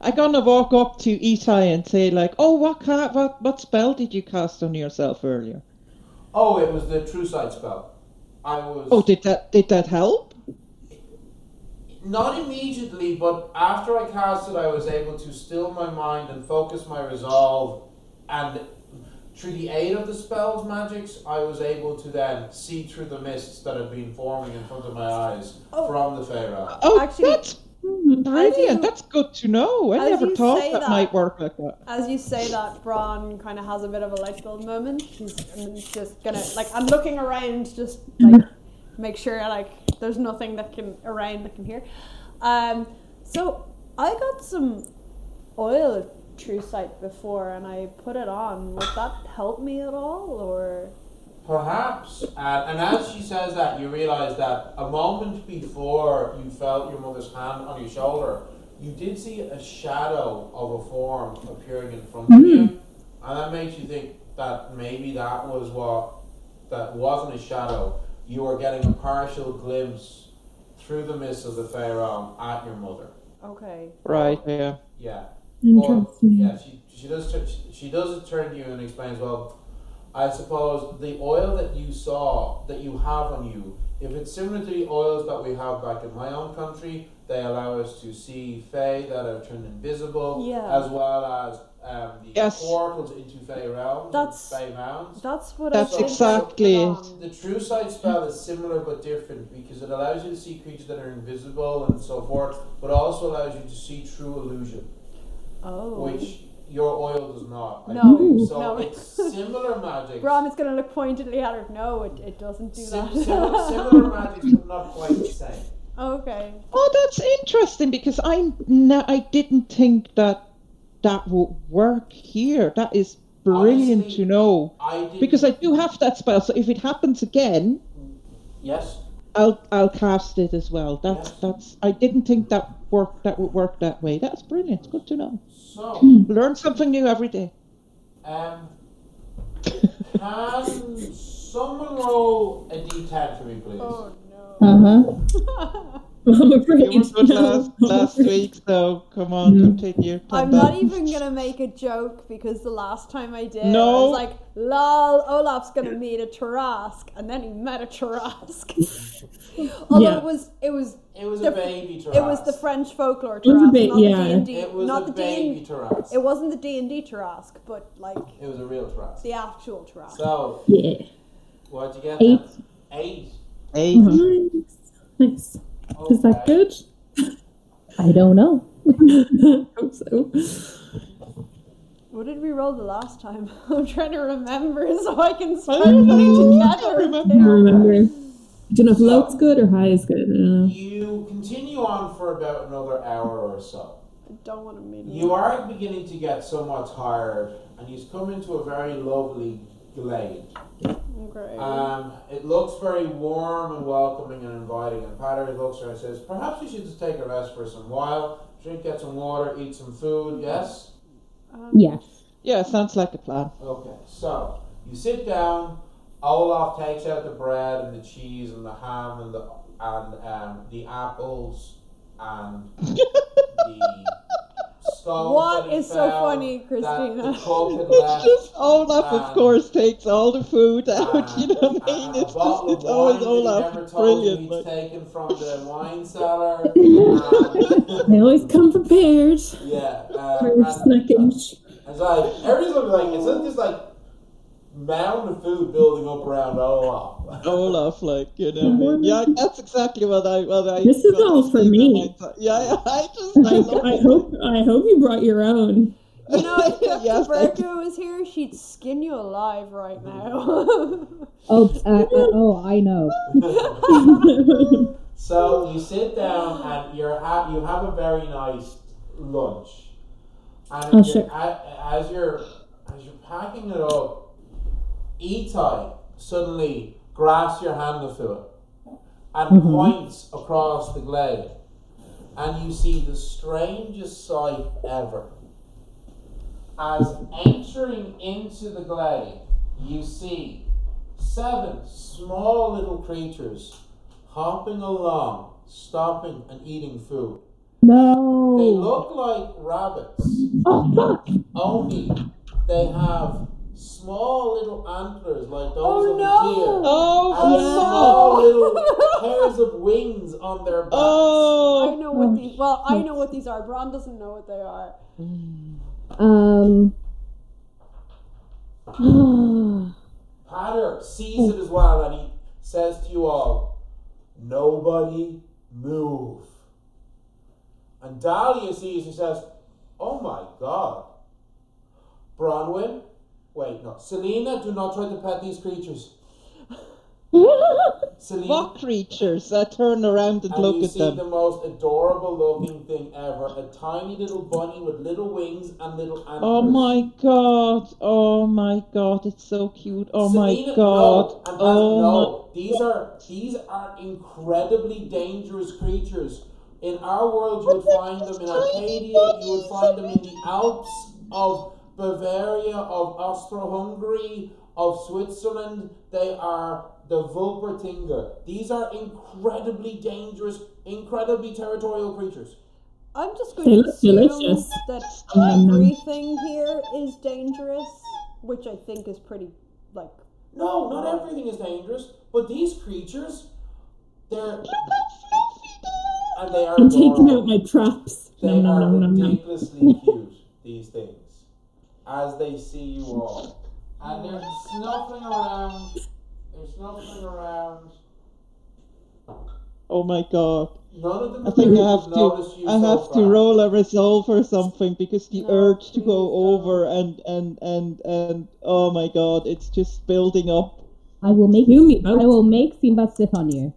I'm gonna walk up to Itai and say like, "Oh, what ca- what what spell did you cast on yourself earlier? Oh, it was the true sight spell. I was. Oh, did that did that help? Not immediately, but after I cast it, I was able to still my mind and focus my resolve. And through the aid of the spell's magics, I was able to then see through the mists that had been forming in front of my eyes Oh. from the Feyre. Oh, Actually- that's brilliant. you- that's good to know. I never thought that, that- might work like that. As you say that, Bron kind of has a bit of a light bulb moment. She's just gonna like I'm looking around, just like make sure like there's nothing that can around that can hear. Um, so I got some oil True Sight before, and I put it on. Would that help me at all, or? Perhaps. Uh, and as she says that, you realize that a moment before you felt your mother's hand on your shoulder, you did see a shadow of a form appearing in front of you. And that makes you think that maybe that was what, that wasn't a shadow. You are getting a partial glimpse through the mist of the Pharaoh at your mother. Okay. Right. Yeah. Yeah. Or, Interesting. yeah, she, she does tur- she does turn to you and explains, well, I suppose the oil that you saw that you have on you, if it's similar to the oils that we have back in my own country, they allow us to see Fae that are turned invisible, Yeah. as well as um, the Yes. portals into Fae realms, That's- and Fae mounds. That's what That's I did exactly put it. The true sight spell is similar but different because it allows you to see creatures that are invisible and so forth, but also allows you to see true illusion. Oh. which your oil does not. I No, believe. So no. it's similar magic. Bron is going to look pointedly at her. No, it, it doesn't do Sim- that. similar, similar magic, but not quite the same. Okay. Oh, that's interesting because I'm no, I didn't think that that would work here. That is brilliant Honestly, to know I because I do have that spell. So if it happens again, yes. I'll I'll cast it as well. That's Yes. that's I didn't think that work that would work that way. That's brilliant. Good to know. So, Learn something new every day. um, can someone roll a d10 for me, please? Oh no. Uh huh. I'm afraid. You were good last last week, so come on, Mm. continue. I'm Come not even gonna make a joke because the last time I did, I was like, "Lol, Olaf's gonna meet a Tarask," and then he met a Tarask. Although Yeah. it was, it was, It was The- a baby Taras. it was the French folklore was a Tarask, bit- not yeah. the D and D, It was not a the baby D. Taras. It wasn't the D and D Tarask, but like It was a real Taras. the actual Tarask. So, Yeah. what'd you get? Eight. then? Eight. Eight. Nice. Nice. Is that good? I don't know. Hope so. What did we roll the last time? I'm trying to remember so I can start don't putting know. I together. don't I don't remember. Do you know if So- low's good or high is good? I don't know. You continue on for about another hour or so. I don't want to meet You are beginning to get somewhat tired, and you come into a very lovely glade. Okay. Um, it looks very warm and welcoming and inviting. And Padre looks at her and says, "Perhaps you should just take a rest for some while. Drink, get some water, eat some food. Yes." Um, Yes. Yeah, sounds like a plan. Okay. So you sit down. Olaf takes out the bread and the cheese and the ham and the and um, the apples and the stone. What that he is so funny, Christina? The cook had It's just Olaf, Um, of course, takes all the food out. you know what I mean? a- a It's just, it's always wine that Olaf. It's brilliant. he'd taken from the wine cellar. They always come prepared yeah, uh, for and snacking. it's like everything's like it's like this like mound of food building up around Olaf. Olaf, like you know, what I mean? yeah, that's exactly what I. What I This is all for me. of. Yeah, yeah, I just. I, love I hope I hope you brought your own. You know, if Dr. Yes, I was here, she'd skin you alive right now. Oh, uh, uh, oh, I know. So you sit down and you're ha- you have a very nice lunch, and Oh, you're- sure. a- as you're as you're packing it up, Itai suddenly grasps your hand it and mm-hmm. points across the glade, and you see the strangest sight ever. As entering into the glade, you see seven small little creatures hopping along, stopping and eating food. No. They look like rabbits, Oh fuck! only they have small little antlers like those Oh, of no. a deer. Oh, and yeah. small little pairs of wings on their backs. Oh, I know what these. Well, I know what these are. Bron doesn't know what they are. Um. Patter sees it as well and he says to you all, Nobody move. And Dahlia sees and says, Oh my god. Bronwyn, wait, no. Selena, do not try to pet these creatures. Selena, what creatures? I turn around and and look you at see them. the most adorable looking thing ever a tiny little bunny with little wings and little antlers. Oh my god! Oh my god! It's so cute! Oh Selena, oh my god! No, oh no, these are these are incredibly dangerous creatures. In our world, you would find them in Arcadia. You would find them in the Alps of Bavaria, of Austro-Hungary, of Switzerland. They are the Vulpertinger. These are incredibly dangerous, incredibly territorial creatures. I'm just going They to assume delicious. that Um, everything here is dangerous, which I think is pretty like. No, not everything is dangerous, but these creatures, they're and they are. I'm taking out my traps. They Nom, nom, are nom, nom, nom. ridiculously cute, these things, as they see you all. And they're snuffling around, they're snuffling around. Oh my god! None of them I think I have to. you I so have to roll a resolve or something because the No, urge to go don't. over and and and and oh my god, it's just building up. I will make You me I will make Simba sit on you.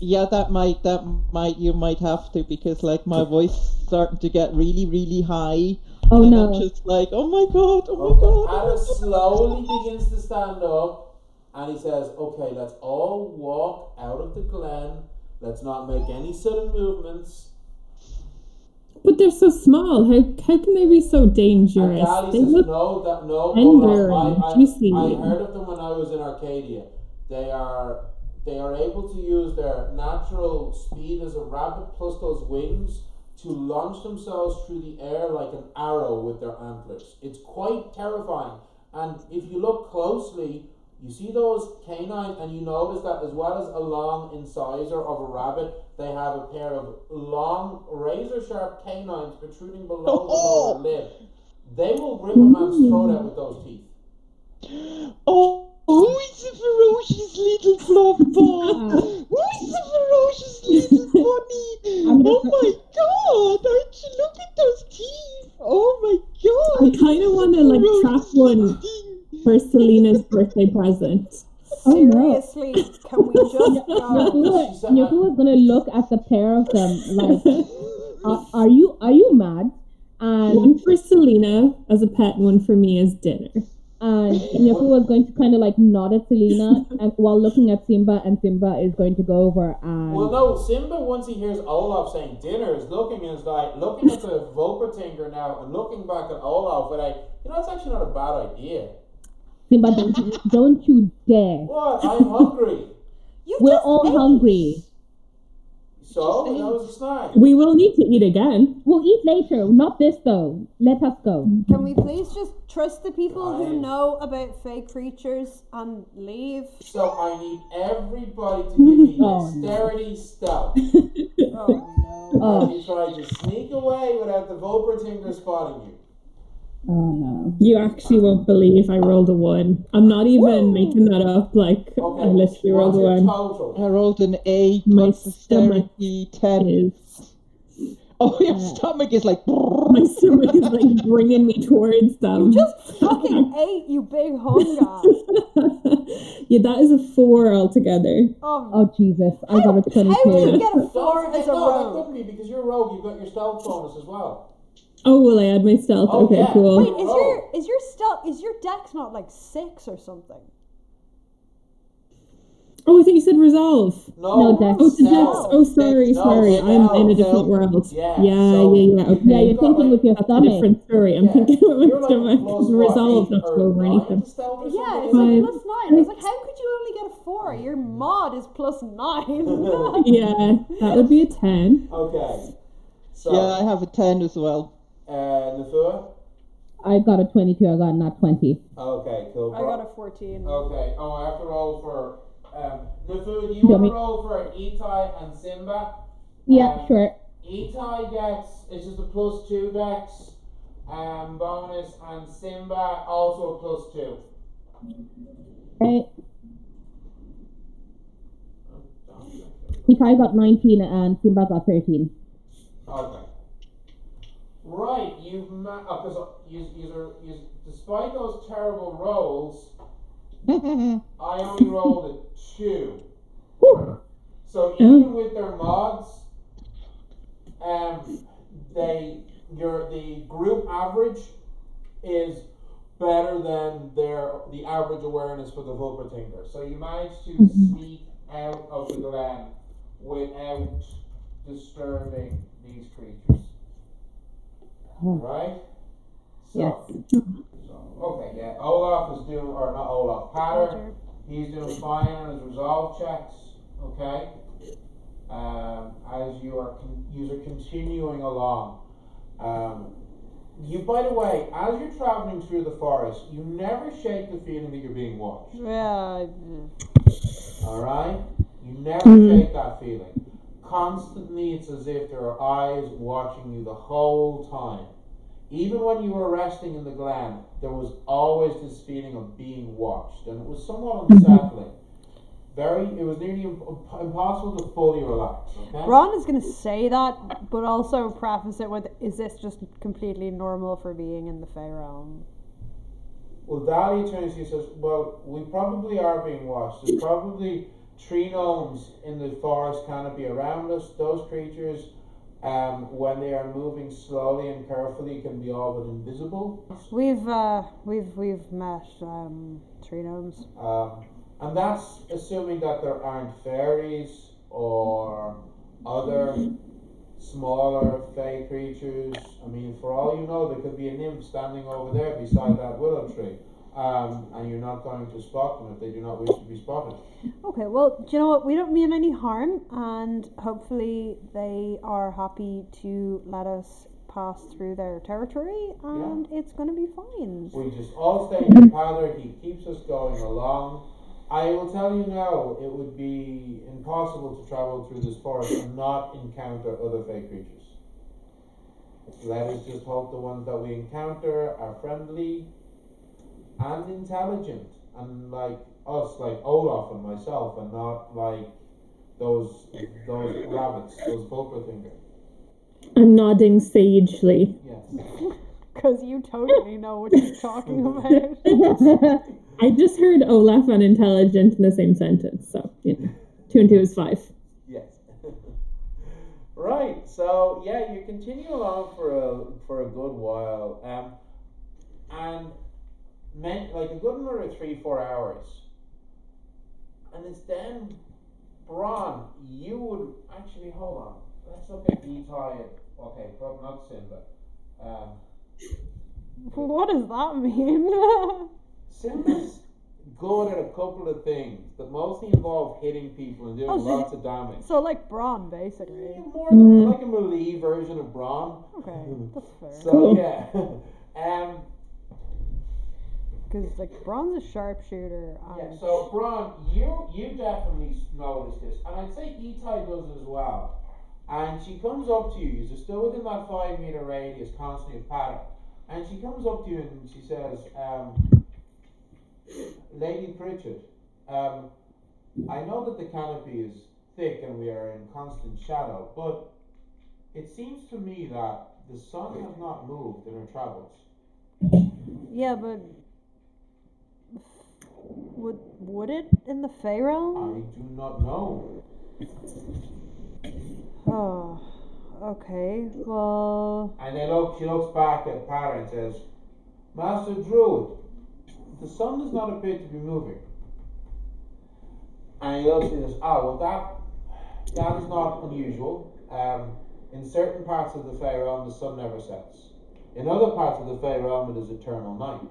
Yeah, that might that might you might have to because like my voice starting to get really really high. Oh and no. I'm just like, oh my god, oh my Okay, god. my God. slowly begins to stand up and he says, Okay, let's all walk out of the glen. Let's not make any sudden movements. But they're so small. How how can they be so dangerous? Gally They says, look No, that no, tender hold on. and I, I, juicy. I heard of them when I was in Arcadia. They are they are able to use their natural speed as a rabbit plus those wings to launch themselves through the air like an arrow with their antlers. It's quite terrifying. And if you look closely, you see those canines, and you notice that as well as a long incisor of a rabbit, they have a pair of long, razor sharp canines protruding below the oh. lower lip. They will rip a man's throat out with those teeth. Oh, who is the ferocious little fluff ball? who is the ferocious little bunny? I'm Oh just- my god, aren't you look at those teeth? Oh my god! I kind of want to like trap one for Selena's birthday present. Oh, no. Seriously, can we just go? Nyakua Nyakua was gonna look at the pair of them like, are, are you are you mad? And One for Selena as a pet, one for me as dinner. Uh, and Nyakua was going to kind of like nod at Selena and while looking at Simba, and Simba is going to go over and Well, no, Simba, once he hears Olaf saying dinner, is looking and is like, looking at the Volpertinger now and looking back at Olaf, but like, you know, it's actually not a bad idea. Simba, don't, don't you dare! What? I'm hungry. You We're just all ate. hungry. So, that was a snack. We will need to eat again. We'll eat later. Not this though. Let us go. Can we please just trust the people who Fine. know about fake creatures and leave? So, I need everybody to give me Oh, no. dexterity stealth. Oh no. Oh. As you try to sneak away without the Volpertinger spotting you. Oh no. You actually won't believe I rolled a one. I'm not even making that up. Like Okay. I literally rolled what's a one. total? I rolled an eight My stomach dexterity ten. Is Oh, your stomach is like. my stomach is like bringing me towards them. Just fucking ate, you big hunger. yeah, that is a four altogether. Um, Oh Jesus! I got a how do you twenty-two. get a Don't four forget- as a no, that rogue? couldn't be because you're a rogue. You've got your stealth bonus as well. Oh, will I add my stealth? Oh, okay, yeah. cool. Wait, is oh. your is your stealth is your dex not like six or something? Oh, I think you said resolve. No, No, Dex. Oh, it's a dex. Oh, sorry, No, sorry. I'm in a different world. Yeah, yeah, so- yeah, yeah. Okay. Yeah, you're thinking like, with your That's stomach. different story. I'm Yeah. thinking with my You're like stomach. resolve not to go over anything. to stealth or Yeah, it's like plus nine. I was like, how could you only get a four? Your mod is plus nine. Yeah, that would be a 10. Okay. So, Yeah, I have a ten as well. Uh, Nafua? I got a twenty-two. I got not twenty. Okay, cool. I got a fourteen. Okay. Oh, I have to roll for. Um, Nafua, do you Do want me- to roll for an Itai and Simba? Yeah, Um, sure. Itai gets it's just a plus two dex um, bonus, and Simba also a plus two. Right. Itai got nineteen and Simba got thirteen. Okay. Right, you've ma- because uh, you, you, you, despite those terrible rolls, I only rolled a two. So even with their mods, um, they your the group average is better than their the average awareness for the Volpertinger. So you managed to sneak out of the glen without disturbing these creatures. Right? So, Yes. so okay, yeah. Olaf is doing or not Olaf, Patter, He's doing fine on his resolve checks. Okay. Um, as you are con- you are continuing along. Um, you, by the way, as you're traveling through the forest, you never shake the feeling that you're being watched. Yeah. All right, you never shake that feeling. Constantly, it's as if there are eyes watching you the whole time. Even when you were resting in the glen, there was always this feeling of being watched, and it was somewhat mm-hmm. unsettling. very. It was nearly imp- impossible to fully relax. Okay. Ron is going to say that, but also preface it with, "Is this just completely normal for being in the Fey realm?" Well, Dahlia turns to you says, Well, we probably are being watched. There's probably tree gnomes in the forest canopy around us. Those creatures, um, when they are moving slowly and carefully, can be all but invisible. We've uh, we've we've met um, tree gnomes. Um, and that's assuming that there aren't fairies or other smaller fey creatures. I mean, for all you know, there could be a nymph standing over there beside that willow tree. Um, and you're not going to spot them if they do not wish to be spotted. Okay, well, do you know what? We don't mean any harm, and hopefully they are happy to let us pass through their territory, and it's going to be fine. We just all stay in together. He keeps us going along. I will tell you now, it would be impossible to travel through this forest and not encounter other fey creatures. Let us just hope the ones that we encounter are friendly and intelligent and like us, like Olaf and myself, and not like those those rabbits, those Volpertinger. I'm nodding sagely. Yes. Because you totally know what you're talking about. I just heard Olaf and intelligent in the same sentence, so you know, two and two is five. Yes. right. So yeah, you continue along for a for a good while, um, and meant like a good another three four hours, and it's then, Bron, you would actually hold on. Let's look at Itai. Okay, probably not Simba. Um, what does that mean? Simba's good at a couple of things that mostly involve hitting people and doing Oh, so lots of damage. so, like Bron, basically. Yeah, more like a melee version of Bron. Okay, that's fair. So Cool. yeah, um, Because, like, Bron's a sharpshooter. yeah. So Bron, you you definitely noticed this, and I'd say Itai does as well. And she comes up to you. You're still within that five meter radius, constantly of pattern. And she comes up to you and she says, um, "Lady Pritchard, um, I know that the canopy is thick and we are in constant shadow, but it seems to me that the sun has not moved in her travels." yeah, but would would it in the Fey realm? I do not know. Oh, okay. Well, And they look, she looks back at Patter and says, Master Druid, the sun does not appear to be moving. And he looks and says, ah, well, that, that is not unusual. Um, in certain parts of the Fey realm, the sun never sets. In other parts of the Fey realm, it is eternal night.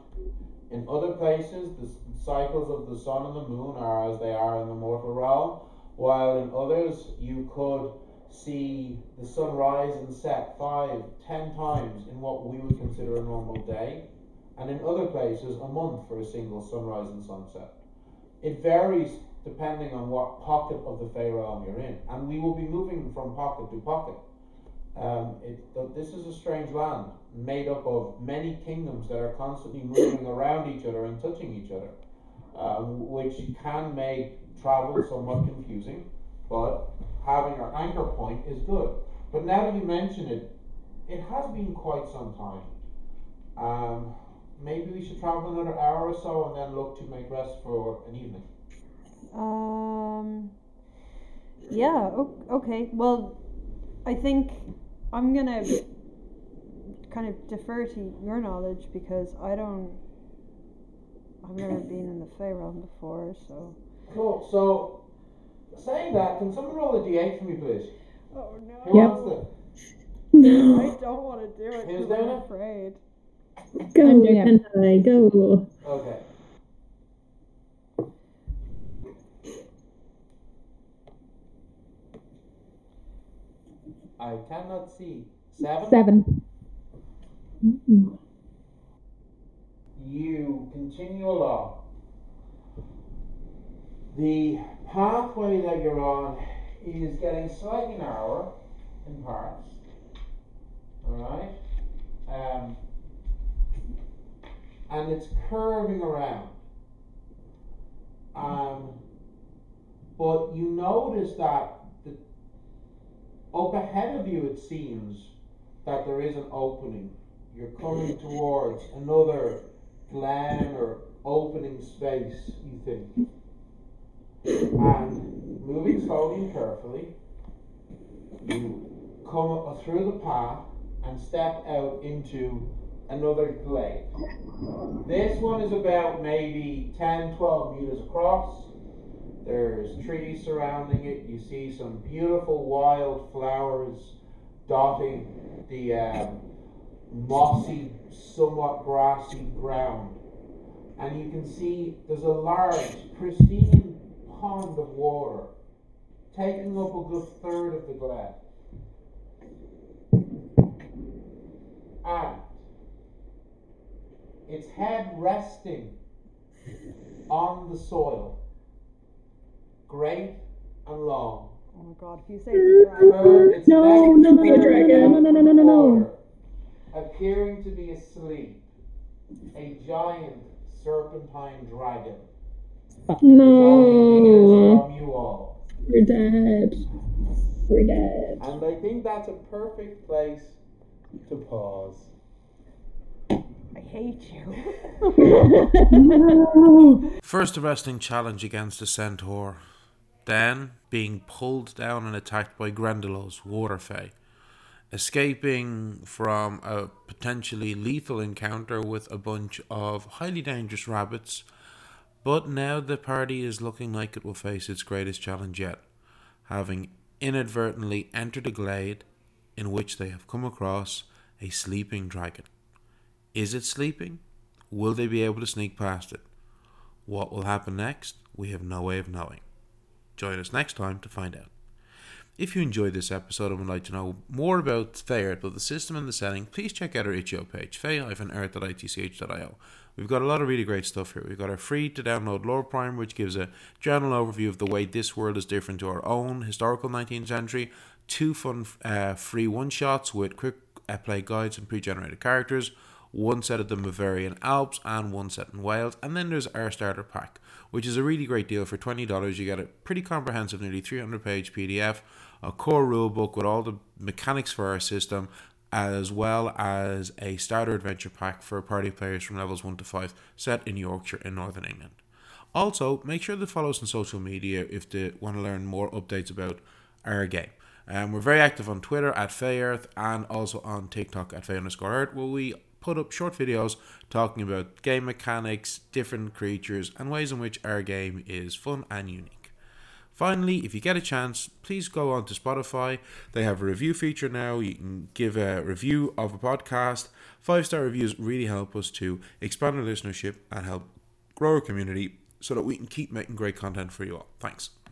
In other places, the cycles of the sun and the moon are as they are in the mortal realm, while in others, you could see the sun rise and set five, ten times in what we would consider a normal day, and in other places a month for a single sunrise and sunset. It varies depending on what pocket of the Fey realm you're in, and we will be moving from pocket to pocket. Um, it, this is a strange land made up of many kingdoms that are constantly moving around each other and touching each other, um, which can make travel somewhat confusing, but having our anchor point is good. But now that you mention it, it has been quite some time. Um, maybe we should travel another hour or so and then look to make rest for an evening. um, yeah. Okay. Well, I think I'm gonna kind of defer to your knowledge because I don't. I've never been in the Fey realm before, so. Cool. So, saying that, can someone roll a d8 for me, please? Oh Who Yep. wants? No. I don't want to do it Who's because I'm it? afraid. Go, Yeah. can I go? Okay. I cannot see. Seven? Seven. You continue along. The pathway that you're on is getting slightly narrower in parts. Alright? Um, and it's curving around. Um, But you notice that up ahead of you, it seems that there is an opening. You're coming towards another glen or opening space, you think. And moving slowly and carefully, you come through the path and step out into another glade. This one is about maybe 10 12 meters across. There's trees surrounding it. You see some beautiful wild flowers dotting the um, mossy, somewhat grassy ground. And you can see there's a large, pristine pond of water taking up a good third of the glade. And its head resting on the soil, great and long. Oh my god, if you say it's a dragon. Her- its No, neck no, be a dragon. No, no, no, no, no, no. water, Appearing to be asleep, a giant serpentine dragon. No, From you all. we're dead. We're dead. And I think that's a perfect place to pause. I hate you. no. First, a wrestling challenge against the centaur. Then, being pulled down and attacked by Grindylows, water fae. Escaping from a potentially lethal encounter with a bunch of highly dangerous rabbits. But now the party is looking like it will face its greatest challenge yet, having inadvertently entered a glade in which they have come across a sleeping dragon. Is it sleeping? Will they be able to sneak past it? What will happen next? We have no way of knowing. Join us next time to find out. If you enjoyed this episode and would like to know more about Fair, both the system and the setting, please check out our itch.io page, fay-earth.itch.io. We've got a lot of really great stuff here. We've got our free to download lore primer, which gives a general overview of the way this world is different to our own historical 19th century, two fun uh, free one shots with quick uh, play guides and pre generated characters, one set of the Bavarian Alps, and one set in Wales. And then there's our starter pack, which is a really great deal. For $20, you get a pretty comprehensive, nearly 300 page PDF, a core rulebook with all the mechanics for our system, as well as a starter adventure pack for party players from levels 1 to 5, set in Yorkshire in Northern England. Also, make sure to follow us on social media if they want to learn more updates about our game. Um, we're very active on Twitter at FayEarth and also on TikTok at Fay underscore Earth, where we put up short videos talking about game mechanics, different creatures, and ways in which our game is fun and unique. Finally, if you get a chance, please go on to Spotify. They have a review feature now. You can give a review of a podcast. Five star reviews really help us to expand our listenership and help grow our community so that we can keep making great content for you all. Thanks.